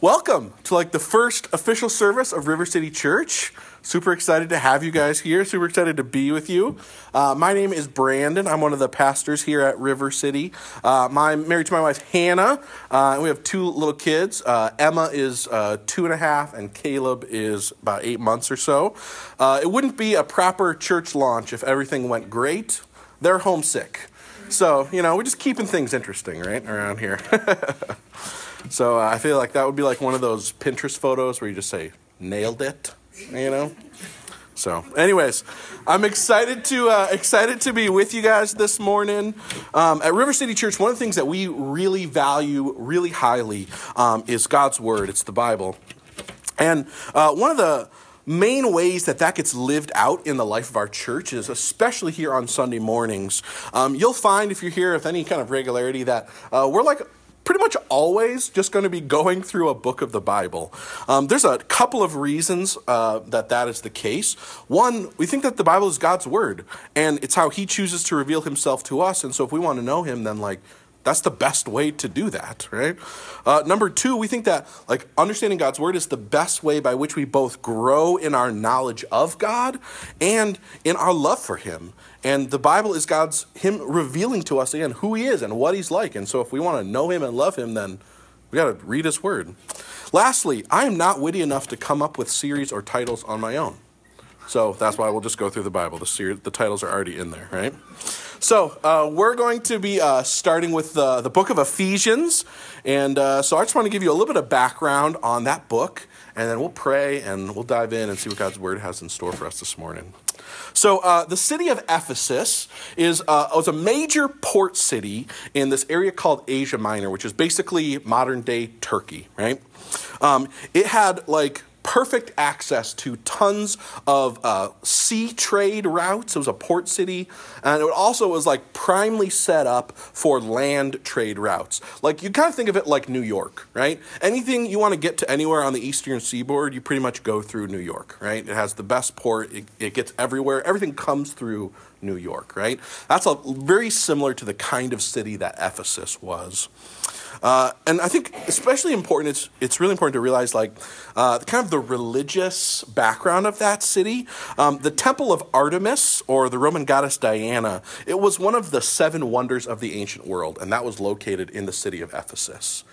welcome to like the first official service of River City Church. Super excited to have you guys here. Super excited to be with you. Uh, my name is Brandon. I'm one of the pastors here at River City. Uh, I'm married to my wife Hannah. Uh, and we have two little kids. Uh, Emma is uh, two and a half, and Caleb is about eight months or so. Uh, it wouldn't be a proper church launch if everything went great. They're homesick. So, you know, we're just keeping things interesting, right, around here. so uh, I feel like that would be like one of those Pinterest photos where you just say, nailed it, you know? So, anyways, I'm excited to uh, excited to be with you guys this morning um, at River City Church. One of the things that we really value, really highly, um, is God's Word. It's the Bible, and uh, one of the main ways that that gets lived out in the life of our church is especially here on Sunday mornings. Um, you'll find if you're here with any kind of regularity that uh, we're like pretty much always just going to be going through a book of the Bible. Um, there's a couple of reasons uh, that that is the case. One, we think that the Bible is God's word, and it's how He chooses to reveal Himself to us. And so, if we want to know Him, then like that's the best way to do that, right? Uh, number two, we think that like understanding God's word is the best way by which we both grow in our knowledge of God and in our love for Him. And the Bible is God's Him revealing to us again who He is and what He's like. And so, if we want to know Him and love Him, then we got to read His word. Lastly, I am not witty enough to come up with series or titles on my own. So that's why we'll just go through the Bible. The, series, the titles are already in there, right? So uh, we're going to be uh, starting with the, the book of Ephesians. And uh, so I just want to give you a little bit of background on that book, and then we'll pray and we'll dive in and see what God's word has in store for us this morning. So, uh, the city of Ephesus is uh, was a major port city in this area called Asia Minor, which is basically modern day Turkey, right? Um, it had like perfect access to tons of uh, sea trade routes. It was a port city, and it also was like primely set up for land trade routes. Like you kind of think of it like New York, right? Anything you want to get to anywhere on the eastern seaboard, you pretty much go through New York, right? It has the best port. It, it gets everywhere. Everything comes through New York, right? That's a, very similar to the kind of city that Ephesus was. Uh, and I think especially important, it's, it's really important to realize like uh, kind of the religious background of that city. Um, the Temple of Artemis, or the Roman goddess Diana, it was one of the seven wonders of the ancient world, and that was located in the city of Ephesus.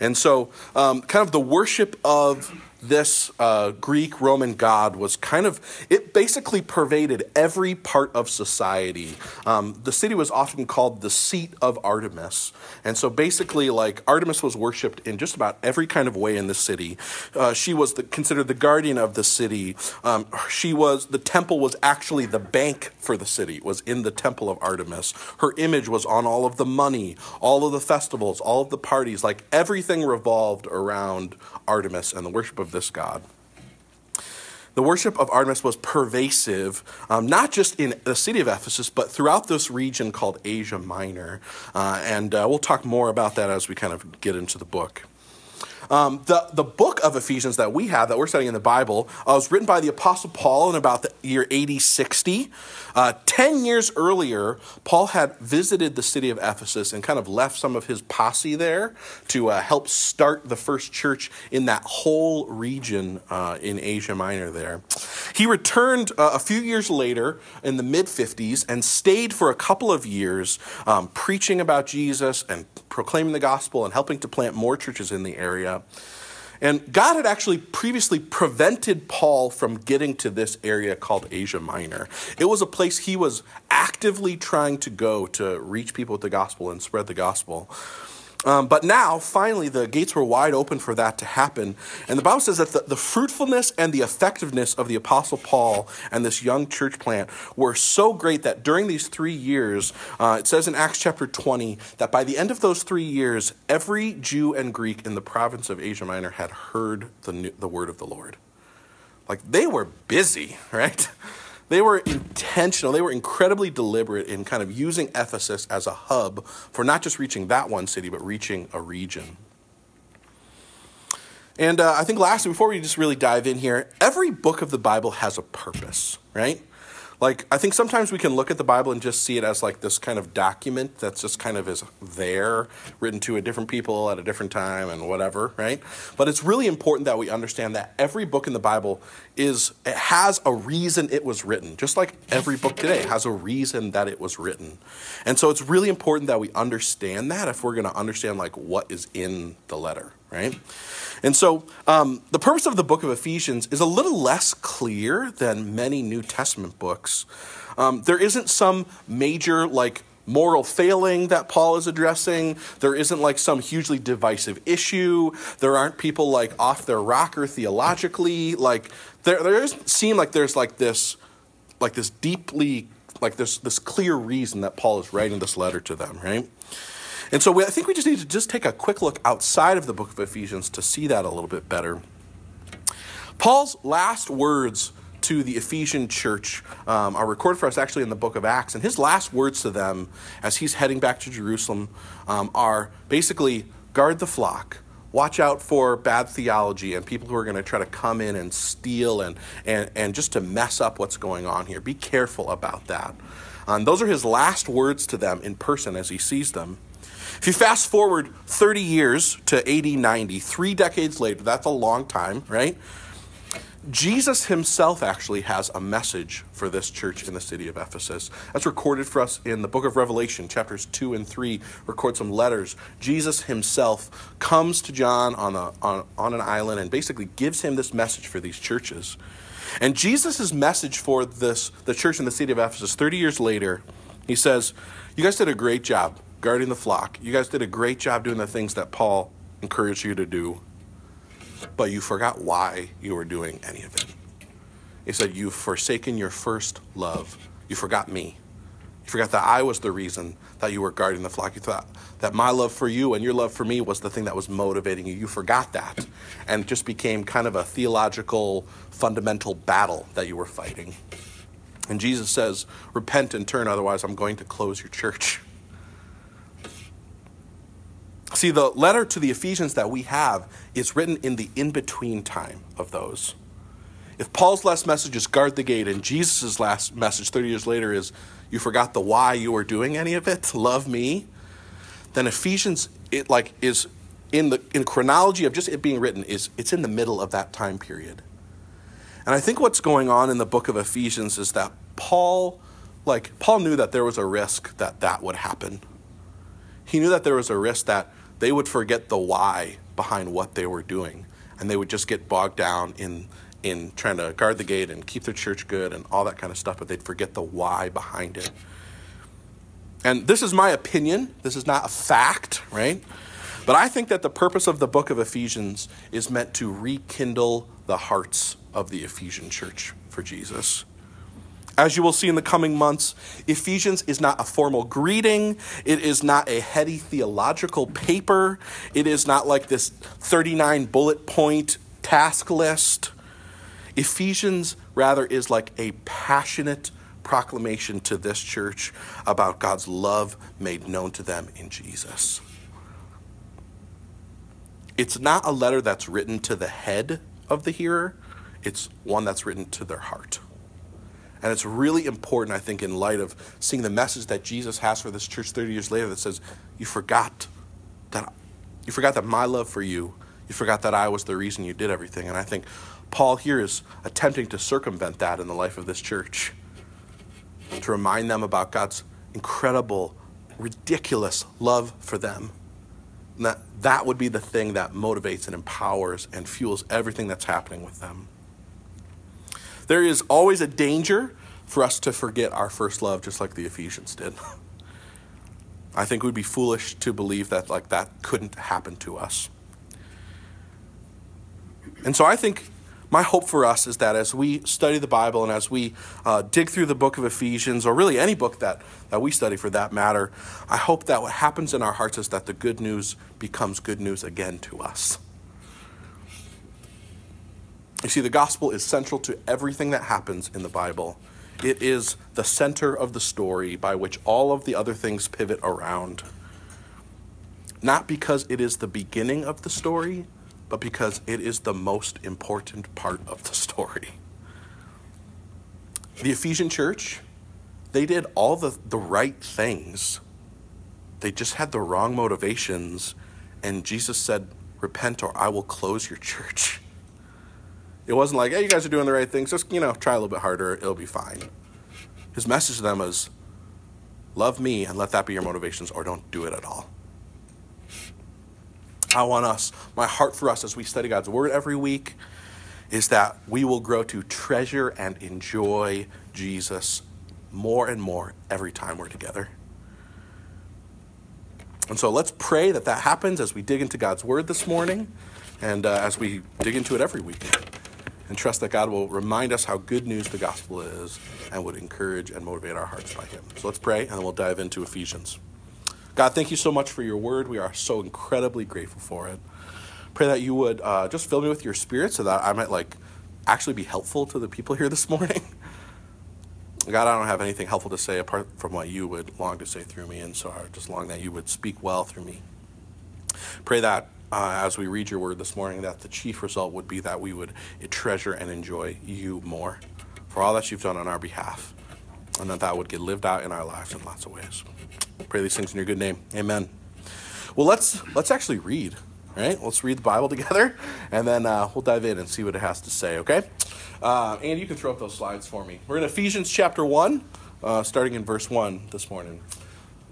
And so, um, kind of the worship of this uh, Greek Roman god was kind of, it basically pervaded every part of society. Um, the city was often called the seat of Artemis. And so basically, like, Artemis was worshipped in just about every kind of way in the city. Uh, she was the, considered the guardian of the city. Um, she was, the temple was actually the bank for the city, was in the temple of Artemis. Her image was on all of the money, all of the festivals, all of the parties. Like, everything revolved around Artemis and the worship of this god. The worship of Artemis was pervasive, um, not just in the city of Ephesus, but throughout this region called Asia Minor. Uh, and uh, we'll talk more about that as we kind of get into the book. Um, the, the book of Ephesians that we have, that we're studying in the Bible, uh, was written by the Apostle Paul in about the year AD 60. Uh, Ten years earlier, Paul had visited the city of Ephesus and kind of left some of his posse there to uh, help start the first church in that whole region uh, in Asia Minor there. He returned uh, a few years later in the mid 50s and stayed for a couple of years um, preaching about Jesus and proclaiming the gospel and helping to plant more churches in the area. And God had actually previously prevented Paul from getting to this area called Asia Minor. It was a place he was actively trying to go to reach people with the gospel and spread the gospel. Um, but now, finally, the gates were wide open for that to happen. And the Bible says that the, the, fruitfulness and the effectiveness of the Apostle Paul and this young church plant were so great that during these three years, uh, it says in Acts chapter 20 that by the end of those three years, every Jew and Greek in the province of Asia Minor had heard the, the word of the Lord. Like they were busy, right? They were intentional, they were incredibly deliberate in kind of using Ephesus as a hub for not just reaching that one city, but reaching a region. And uh, I think lastly, before we just really dive in here, every book of the Bible has a purpose, right? Like I think sometimes we can look at the Bible and just see it as like this kind of document that's just kind of is there, written to a different people at a different time and whatever, right? But it's really important that we understand that every book in the Bible is it has a reason it was written, just like every book today has a reason that it was written. And so it's really important that we understand that if we're going to understand like what is in the letter, right? And so um, the purpose of the book of Ephesians is a little less clear than many New Testament books. Um, there isn't some major, like, moral failing that Paul is addressing. There isn't like some hugely divisive issue. There aren't people like off their rocker theologically. Like there, there doesn't seem like there's like this, like this deeply, like this this clear reason that Paul is writing this letter to them, right? And so we, I think we just need to just take a quick look outside of the book of Ephesians to see that a little bit better. Paul's last words to the Ephesian church um, are recorded for us actually in the book of Acts. And his last words to them as he's heading back to Jerusalem um, are basically guard the flock. Watch out for bad theology and people who are going to try to come in and steal and, and, and just to mess up what's going on here. Be careful about that. Um, those are his last words to them in person as he sees them. If you fast forward 30 years to AD 90, three decades later, that's a long time, right? Jesus himself actually has a message for this church in the city of Ephesus. That's recorded for us in the book of Revelation, chapters 2 and 3, record some letters. Jesus himself comes to John on, a, on, on an island and basically gives him this message for these churches. And Jesus' message for this, the church in the city of Ephesus 30 years later, he says, You guys did a great job guarding the flock. You guys did a great job doing the things that Paul encouraged you to do, but you forgot why you were doing any of it. He said, You've forsaken your first love. You forgot me. You forgot that I was the reason that you were guarding the flock. You thought that my love for you and your love for me was the thing that was motivating you. You forgot that. And it just became kind of a theological, fundamental battle that you were fighting. And Jesus says, Repent and turn, otherwise, I'm going to close your church. See, the letter to the Ephesians that we have is written in the in between time of those. If Paul's last message is guard the gate, and Jesus' last message 30 years later is you forgot the why you were doing any of it, love me, then Ephesians it like is in the in chronology of just it being written is it's in the middle of that time period. And I think what's going on in the book of Ephesians is that Paul like Paul knew that there was a risk that that would happen. He knew that there was a risk that they would forget the why behind what they were doing. And they would just get bogged down in, in trying to guard the gate and keep their church good and all that kind of stuff, but they'd forget the why behind it. And this is my opinion. This is not a fact, right? But I think that the purpose of the book of Ephesians is meant to rekindle the hearts of the Ephesian church for Jesus. As you will see in the coming months, Ephesians is not a formal greeting. It is not a heady theological paper. It is not like this 39 bullet point task list. Ephesians, rather, is like a passionate proclamation to this church about God's love made known to them in Jesus. It's not a letter that's written to the head of the hearer, it's one that's written to their heart. And it's really important, I think, in light of seeing the message that Jesus has for this church 30 years later that says, You forgot that you forgot that my love for you, you forgot that I was the reason you did everything. And I think Paul here is attempting to circumvent that in the life of this church. To remind them about God's incredible, ridiculous love for them. And that that would be the thing that motivates and empowers and fuels everything that's happening with them. There is always a danger for us to forget our first love, just like the Ephesians did. I think we'd be foolish to believe that like that couldn't happen to us. And so I think my hope for us is that as we study the Bible and as we uh, dig through the book of Ephesians, or really any book that, that we study for that matter, I hope that what happens in our hearts is that the good news becomes good news again to us. You see, the gospel is central to everything that happens in the Bible. It is the center of the story by which all of the other things pivot around. Not because it is the beginning of the story, but because it is the most important part of the story. the Ephesian church, they did all the, the right things. They just had the wrong motivations. And Jesus said, Repent or I will close your church. It wasn't like, hey, you guys are doing the right things. Just, you know, try a little bit harder. It'll be fine. His message to them was, love me and let that be your motivations or don't do it at all. I want us, my heart for us as we study God's word every week is that we will grow to treasure and enjoy Jesus more and more every time we're together. And so let's pray that that happens as we dig into God's word this morning and uh, as we dig into it every week. And trust that God will remind us how good news the gospel is and would encourage and motivate our hearts by Him. So let's pray and then we'll dive into Ephesians. God, thank you so much for your word. We are so incredibly grateful for it. Pray that you would uh, just fill me with your spirit so that I might like actually be helpful to the people here this morning. God, I don't have anything helpful to say apart from what you would long to say through me, and so I just long that you would speak well through me. Pray that uh, as we read your word this morning, that the chief result would be that we would treasure and enjoy you more for all that you've done on our behalf, and that that would get lived out in our lives in lots of ways. Pray these things in your good name. Amen. Well, let's let's actually read. Right? Let's read the Bible together, and then uh, we'll dive in and see what it has to say. Okay? Uh, and you can throw up those slides for me. We're in Ephesians chapter 1, uh, starting in verse 1 this morning.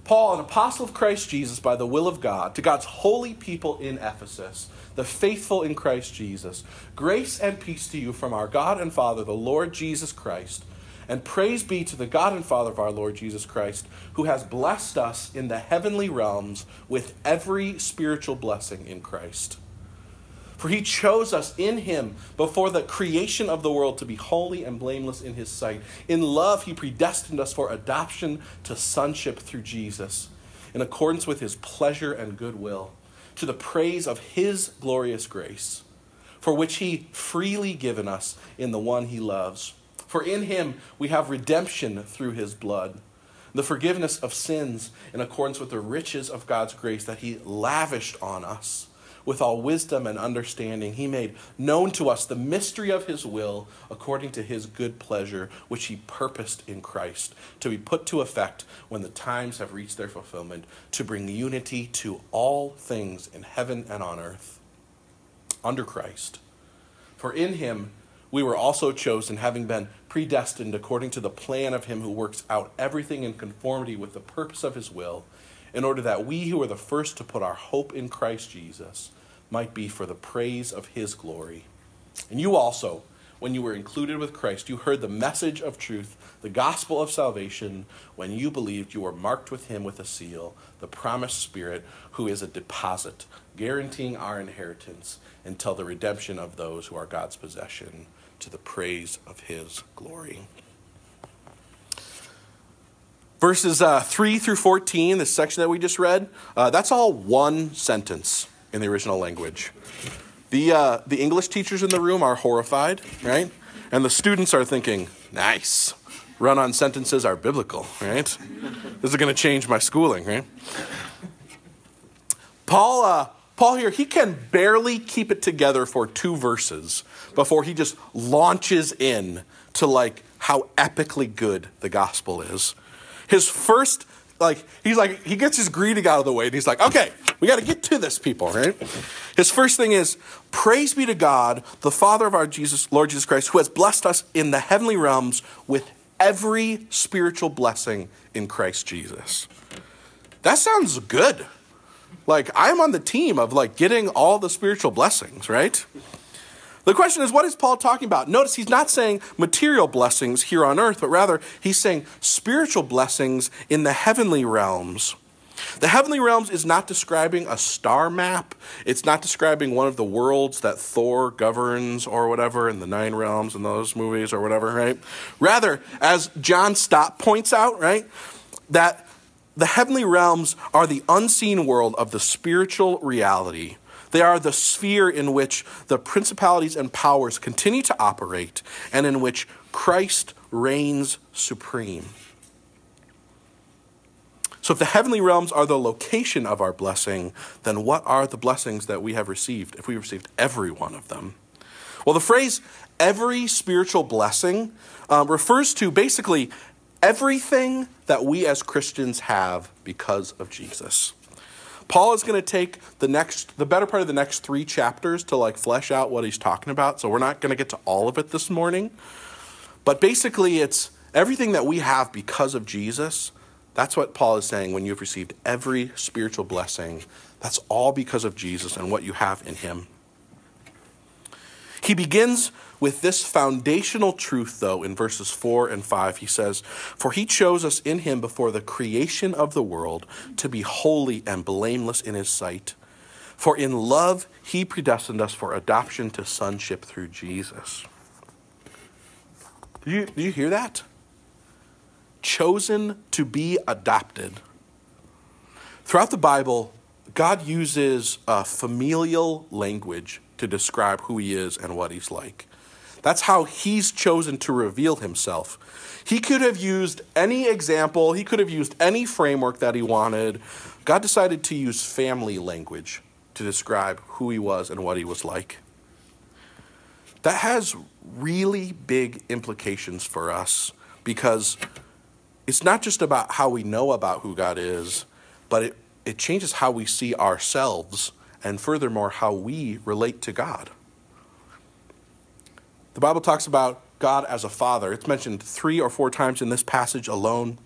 Paul, an apostle of Christ Jesus by the will of God, to God's holy people in Ephesus, the faithful in Christ Jesus, grace and peace to you from our God and Father, the Lord Jesus Christ. And praise be to the God and Father of our Lord Jesus Christ, who has blessed us in the heavenly realms with every spiritual blessing in Christ. For he chose us in him before the creation of the world to be holy and blameless in his sight. In love, he predestined us for adoption to sonship through Jesus, in accordance with his pleasure and goodwill, to the praise of his glorious grace, for which he freely given us in the one he loves. For in him we have redemption through his blood, the forgiveness of sins in accordance with the riches of God's grace that he lavished on us with all wisdom and understanding, he made known to us the mystery of his will according to his good pleasure, which he purposed in Christ, to be put to effect when the times have reached their fulfillment, to bring unity to all things in heaven and on earth under Christ. For in him we were also chosen, having been predestined according to the plan of him who works out everything in conformity with the purpose of his will, in order that we who are the first to put our hope in Christ Jesus might be for the praise of his glory. And you also, when you were included with Christ, you heard the message of truth, the gospel of salvation. When you believed, you were marked with him with a seal, the promised Spirit, who is a deposit, guaranteeing our inheritance until the redemption of those who are God's possession, to the praise of his glory. Verses uh, 3 through 14, this section that we just read, uh, that's all one sentence in the original language. The, uh, the English teachers in the room are horrified, right? And the students are thinking, nice. Run on sentences are biblical, right? This is going to change my schooling, right? Paul, uh, Paul here, he can barely keep it together for two verses before he just launches in to like how epically good the gospel is. His first like he's like he gets his greeting out of the way and he's like okay we got to get to this people right? His first thing is praise be to god the father of our jesus lord jesus christ who has blessed us in the heavenly realms with every spiritual blessing in christ jesus. That sounds good. Like i'm on the team of like getting all the spiritual blessings right the question is, what is Paul talking about? Notice he's not saying material blessings here on earth, but rather he's saying spiritual blessings in the heavenly realms. The heavenly realms is not describing a star map. It's not describing one of the worlds that Thor governs or whatever in the nine realms in those movies or whatever, right? Rather, as John Stott points out, right, that the heavenly realms are the unseen world of the spiritual reality they are the sphere in which the principalities and powers continue to operate and in which Christ reigns supreme. So, if the heavenly realms are the location of our blessing, then what are the blessings that we have received if we received every one of them? Well, the phrase every spiritual blessing um, refers to basically everything that we as Christians have because of Jesus. Paul is going to take the next the better part of the next 3 chapters to like flesh out what he's talking about. So we're not going to get to all of it this morning. But basically it's everything that we have because of Jesus. That's what Paul is saying when you've received every spiritual blessing. That's all because of Jesus and what you have in him. He begins with this foundational truth, though, in verses 4 and 5. He says, For he chose us in him before the creation of the world to be holy and blameless in his sight. For in love he predestined us for adoption to sonship through Jesus. Did you, you hear that? Chosen to be adopted. Throughout the Bible, God uses a familial language to describe who he is and what he's like. That's how he's chosen to reveal himself. He could have used any example, he could have used any framework that he wanted. God decided to use family language to describe who he was and what he was like. That has really big implications for us because it's not just about how we know about who God is, but it, it changes how we see ourselves and furthermore, how we relate to God. The Bible talks about God as a father. It's mentioned three or four times in this passage alone.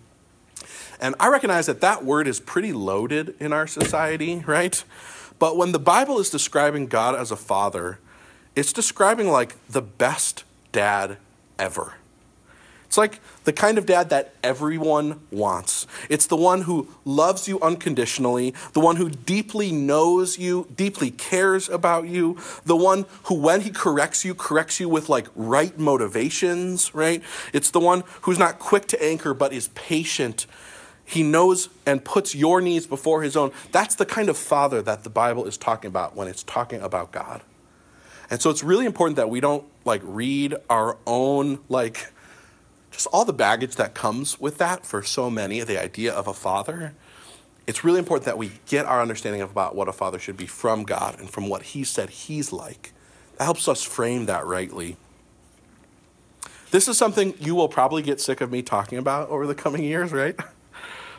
And I recognize that that word is pretty loaded in our society, right? But when the Bible is describing God as a father, it's describing like the best dad ever. It's like the kind of dad that everyone wants. It's the one who loves you unconditionally, the one who deeply knows you, deeply cares about you, the one who, when he corrects you, corrects you with like right motivations, right? It's the one who's not quick to anchor but is patient. He knows and puts your needs before his own. That's the kind of father that the Bible is talking about when it's talking about God. And so it's really important that we don't like read our own like just all the baggage that comes with that for so many, the idea of a father, it's really important that we get our understanding about what a father should be from God and from what He said He's like. That helps us frame that rightly. This is something you will probably get sick of me talking about over the coming years, right?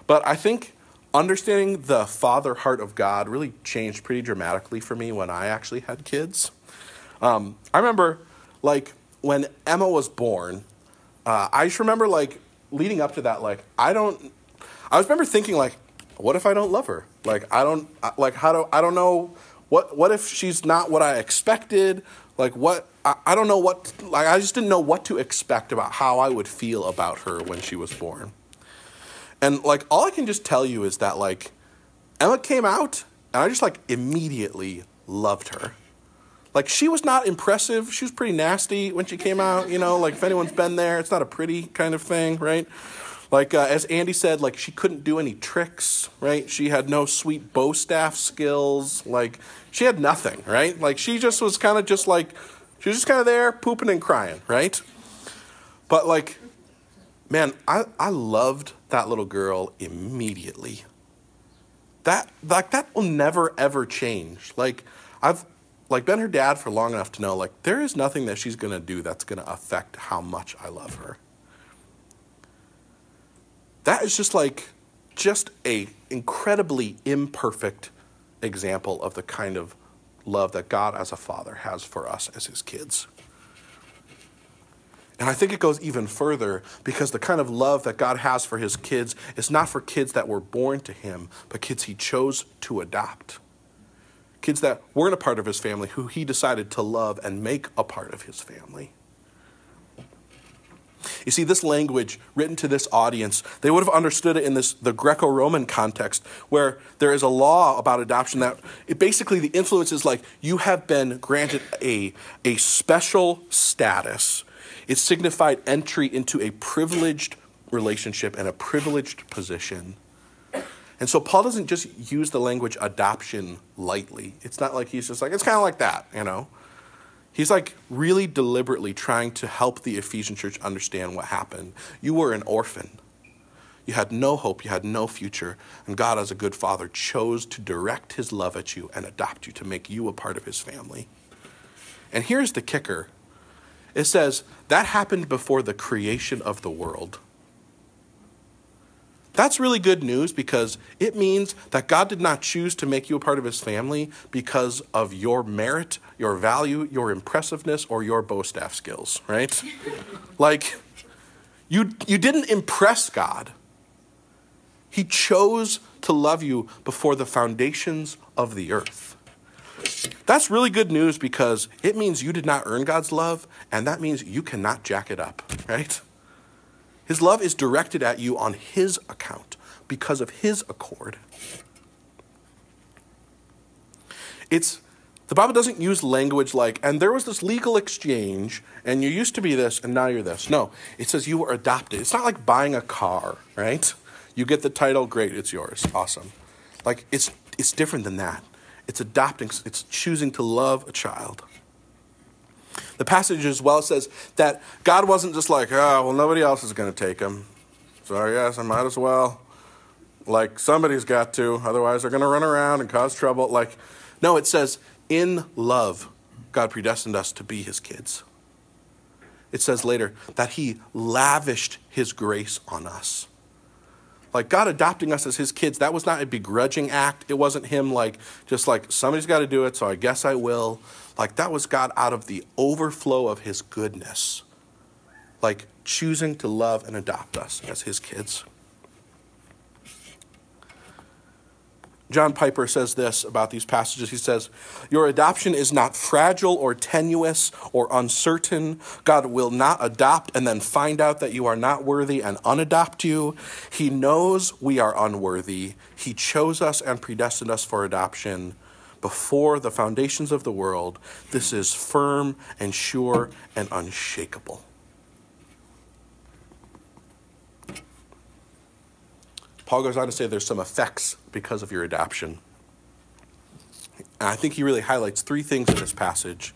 But I think understanding the father heart of God really changed pretty dramatically for me when I actually had kids. Um, I remember, like, when Emma was born, uh, I just remember like leading up to that, like I don't. I was remember thinking like, what if I don't love her? Like I don't like how do I don't know what what if she's not what I expected? Like what I, I don't know what like I just didn't know what to expect about how I would feel about her when she was born. And like all I can just tell you is that like Emma came out and I just like immediately loved her. Like she was not impressive. She was pretty nasty when she came out. You know, like if anyone's been there, it's not a pretty kind of thing, right? Like uh, as Andy said, like she couldn't do any tricks, right? She had no sweet bow staff skills. Like she had nothing, right? Like she just was kind of just like she was just kind of there pooping and crying, right? But like, man, I I loved that little girl immediately. That like that will never ever change. Like I've like been her dad for long enough to know like there is nothing that she's going to do that's going to affect how much I love her. That is just like just a incredibly imperfect example of the kind of love that God as a father has for us as his kids. And I think it goes even further because the kind of love that God has for his kids is not for kids that were born to him, but kids he chose to adopt kids that weren't a part of his family who he decided to love and make a part of his family. You see, this language written to this audience, they would have understood it in this the Greco-Roman context, where there is a law about adoption that it basically the influence is like you have been granted a, a special status. It signified entry into a privileged relationship and a privileged position. And so Paul doesn't just use the language adoption lightly. It's not like he's just like, it's kind of like that, you know. He's like really deliberately trying to help the Ephesian church understand what happened. You were an orphan. You had no hope, you had no future, and God, as a good father, chose to direct his love at you and adopt you to make you a part of his family. And here's the kicker it says that happened before the creation of the world. That's really good news because it means that God did not choose to make you a part of his family because of your merit, your value, your impressiveness, or your bow staff skills, right? like, you, you didn't impress God. He chose to love you before the foundations of the earth. That's really good news because it means you did not earn God's love, and that means you cannot jack it up, right? His love is directed at you on His account because of His accord. It's the Bible doesn't use language like, and there was this legal exchange, and you used to be this, and now you're this. No, it says you were adopted. It's not like buying a car, right? You get the title, great, it's yours, awesome. Like it's it's different than that. It's adopting, it's choosing to love a child. The passage as well says that God wasn't just like, oh, well, nobody else is going to take him. So I guess I might as well. Like, somebody's got to, otherwise they're going to run around and cause trouble. Like, no, it says, in love, God predestined us to be his kids. It says later that he lavished his grace on us. Like God adopting us as his kids, that was not a begrudging act. It wasn't him like, just like, somebody's got to do it, so I guess I will. Like that was God out of the overflow of his goodness, like choosing to love and adopt us as his kids. John Piper says this about these passages. He says, Your adoption is not fragile or tenuous or uncertain. God will not adopt and then find out that you are not worthy and unadopt you. He knows we are unworthy. He chose us and predestined us for adoption before the foundations of the world. This is firm and sure and unshakable. Paul goes on to say there's some effects because of your adoption. And I think he really highlights three things in this passage.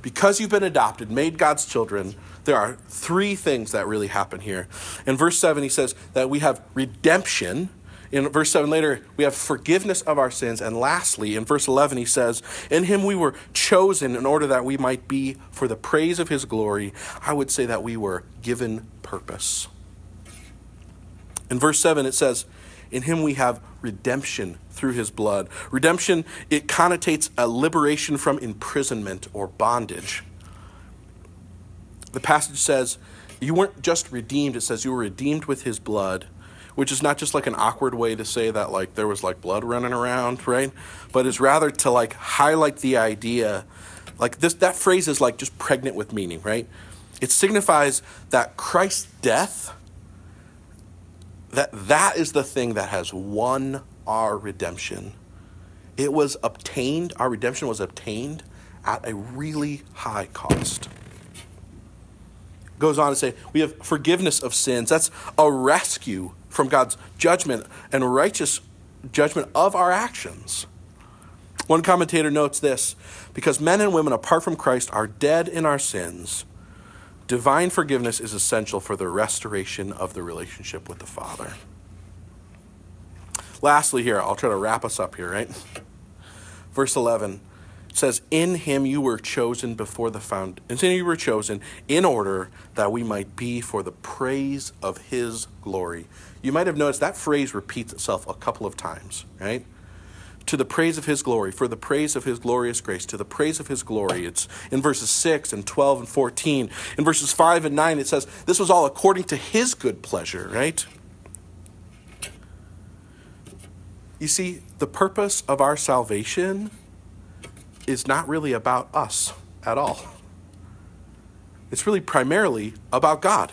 Because you've been adopted, made God's children, there are three things that really happen here. In verse 7, he says that we have redemption in verse 7 later, we have forgiveness of our sins. And lastly, in verse 11, he says, In him we were chosen in order that we might be for the praise of his glory. I would say that we were given purpose. In verse 7, it says, In him we have redemption through his blood. Redemption, it connotates a liberation from imprisonment or bondage. The passage says, You weren't just redeemed, it says you were redeemed with his blood which is not just like an awkward way to say that like there was like blood running around, right? But is rather to like highlight the idea like this that phrase is like just pregnant with meaning, right? It signifies that Christ's death that that is the thing that has won our redemption. It was obtained, our redemption was obtained at a really high cost goes on to say we have forgiveness of sins. That's a rescue from God's judgment and righteous judgment of our actions. One commentator notes this because men and women apart from Christ are dead in our sins, divine forgiveness is essential for the restoration of the relationship with the Father. Lastly, here, I'll try to wrap us up here, right? Verse 11 says, In him you were chosen before the found in you were chosen in order that we might be for the praise of his glory. You might have noticed that phrase repeats itself a couple of times, right? To the praise of his glory, for the praise of his glorious grace, to the praise of his glory. It's in verses 6 and 12 and 14. In verses 5 and 9, it says, This was all according to his good pleasure, right? You see, the purpose of our salvation is not really about us at all. It's really primarily about God.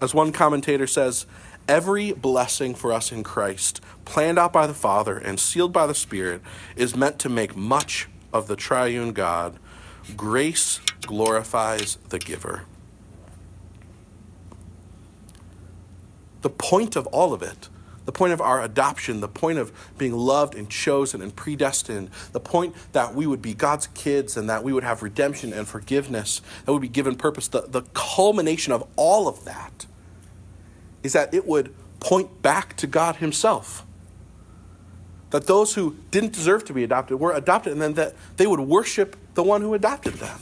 As one commentator says, every blessing for us in Christ, planned out by the Father and sealed by the Spirit, is meant to make much of the triune God. Grace glorifies the giver. The point of all of it the point of our adoption, the point of being loved and chosen and predestined, the point that we would be God's kids and that we would have redemption and forgiveness, that would be given purpose, the, the culmination of all of that is that it would point back to God Himself. That those who didn't deserve to be adopted were adopted, and then that they would worship the one who adopted them.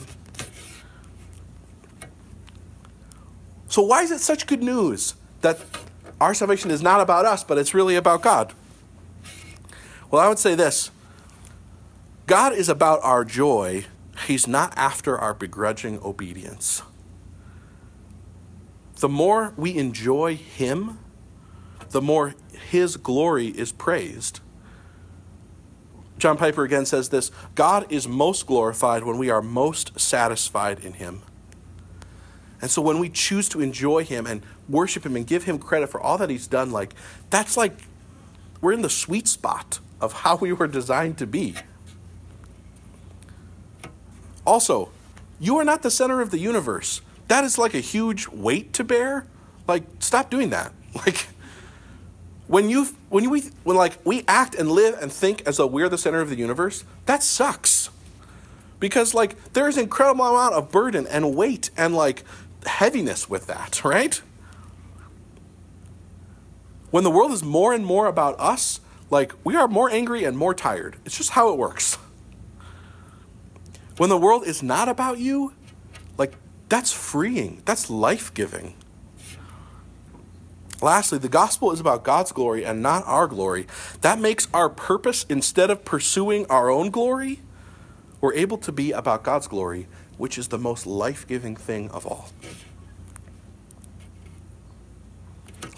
So, why is it such good news that our salvation is not about us, but it's really about God? Well, I would say this God is about our joy, He's not after our begrudging obedience. The more we enjoy Him, the more His glory is praised. John Piper again says this God is most glorified when we are most satisfied in Him. And so when we choose to enjoy Him and worship Him and give Him credit for all that He's done, like, that's like we're in the sweet spot of how we were designed to be. Also, you are not the center of the universe. That is like a huge weight to bear. Like, stop doing that. Like, when you when you when like we act and live and think as though we're the center of the universe, that sucks. Because like there's an incredible amount of burden and weight and like heaviness with that, right? When the world is more and more about us, like we are more angry and more tired. It's just how it works. When the world is not about you, like that's freeing. That's life-giving. Lastly, the gospel is about God's glory and not our glory. That makes our purpose, instead of pursuing our own glory, we're able to be about God's glory, which is the most life giving thing of all.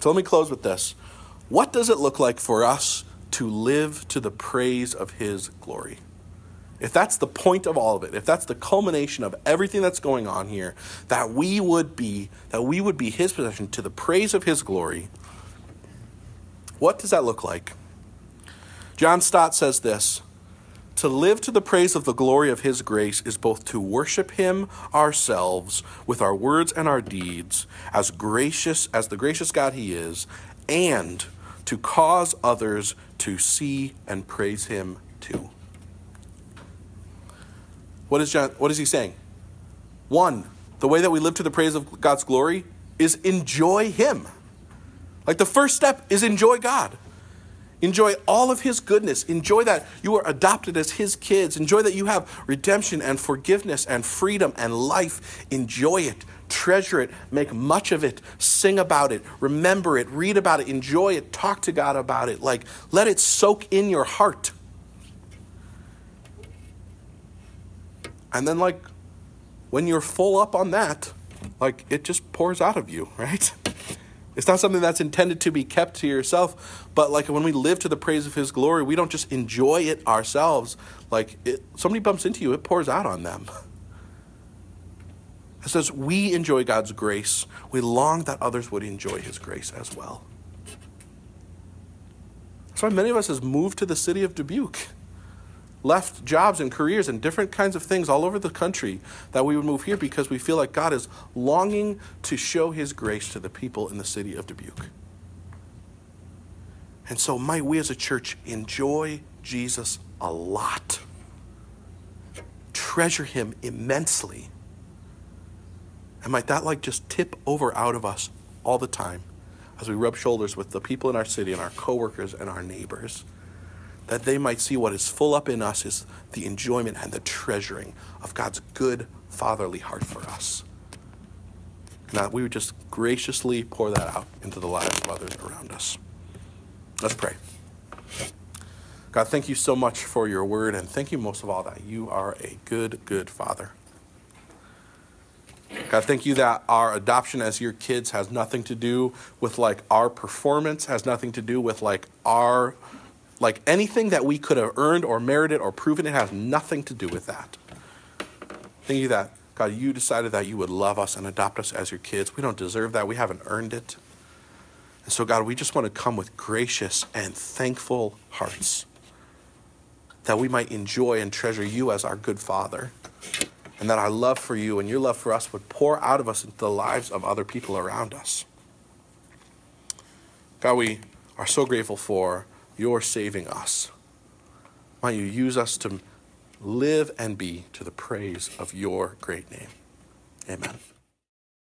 So let me close with this. What does it look like for us to live to the praise of His glory? If that's the point of all of it, if that's the culmination of everything that's going on here, that we would be that we would be his possession to the praise of his glory. What does that look like? John Stott says this, to live to the praise of the glory of his grace is both to worship him ourselves with our words and our deeds as gracious as the gracious God he is and to cause others to see and praise him too. What is John what is he saying? One, the way that we live to the praise of God's glory is enjoy him. Like the first step is enjoy God. Enjoy all of his goodness. Enjoy that you are adopted as his kids. Enjoy that you have redemption and forgiveness and freedom and life. Enjoy it. Treasure it. Make much of it. Sing about it. Remember it. Read about it. Enjoy it. Talk to God about it. Like, let it soak in your heart. And then, like, when you're full up on that, like, it just pours out of you, right? It's not something that's intended to be kept to yourself, but like when we live to the praise of His glory, we don't just enjoy it ourselves. Like, it, somebody bumps into you, it pours out on them. It says, we enjoy God's grace. We long that others would enjoy His grace as well. That's why many of us has moved to the city of Dubuque left jobs and careers and different kinds of things all over the country that we would move here because we feel like God is longing to show his grace to the people in the city of Dubuque. And so, might we as a church enjoy Jesus a lot, treasure him immensely, and might that like just tip over out of us all the time as we rub shoulders with the people in our city and our coworkers and our neighbors that they might see what is full up in us is the enjoyment and the treasuring of God's good fatherly heart for us. And that we would just graciously pour that out into the lives of others around us. Let's pray. God, thank you so much for your word, and thank you most of all that you are a good, good father. God, thank you that our adoption as your kids has nothing to do with like our performance, has nothing to do with like our like anything that we could have earned or merited or proven, it has nothing to do with that. Thank you that, God, you decided that you would love us and adopt us as your kids. We don't deserve that. We haven't earned it. And so, God, we just want to come with gracious and thankful hearts that we might enjoy and treasure you as our good Father. And that our love for you and your love for us would pour out of us into the lives of other people around us. God, we are so grateful for you're saving us. Might you use us to live and be to the praise of your great name. Amen.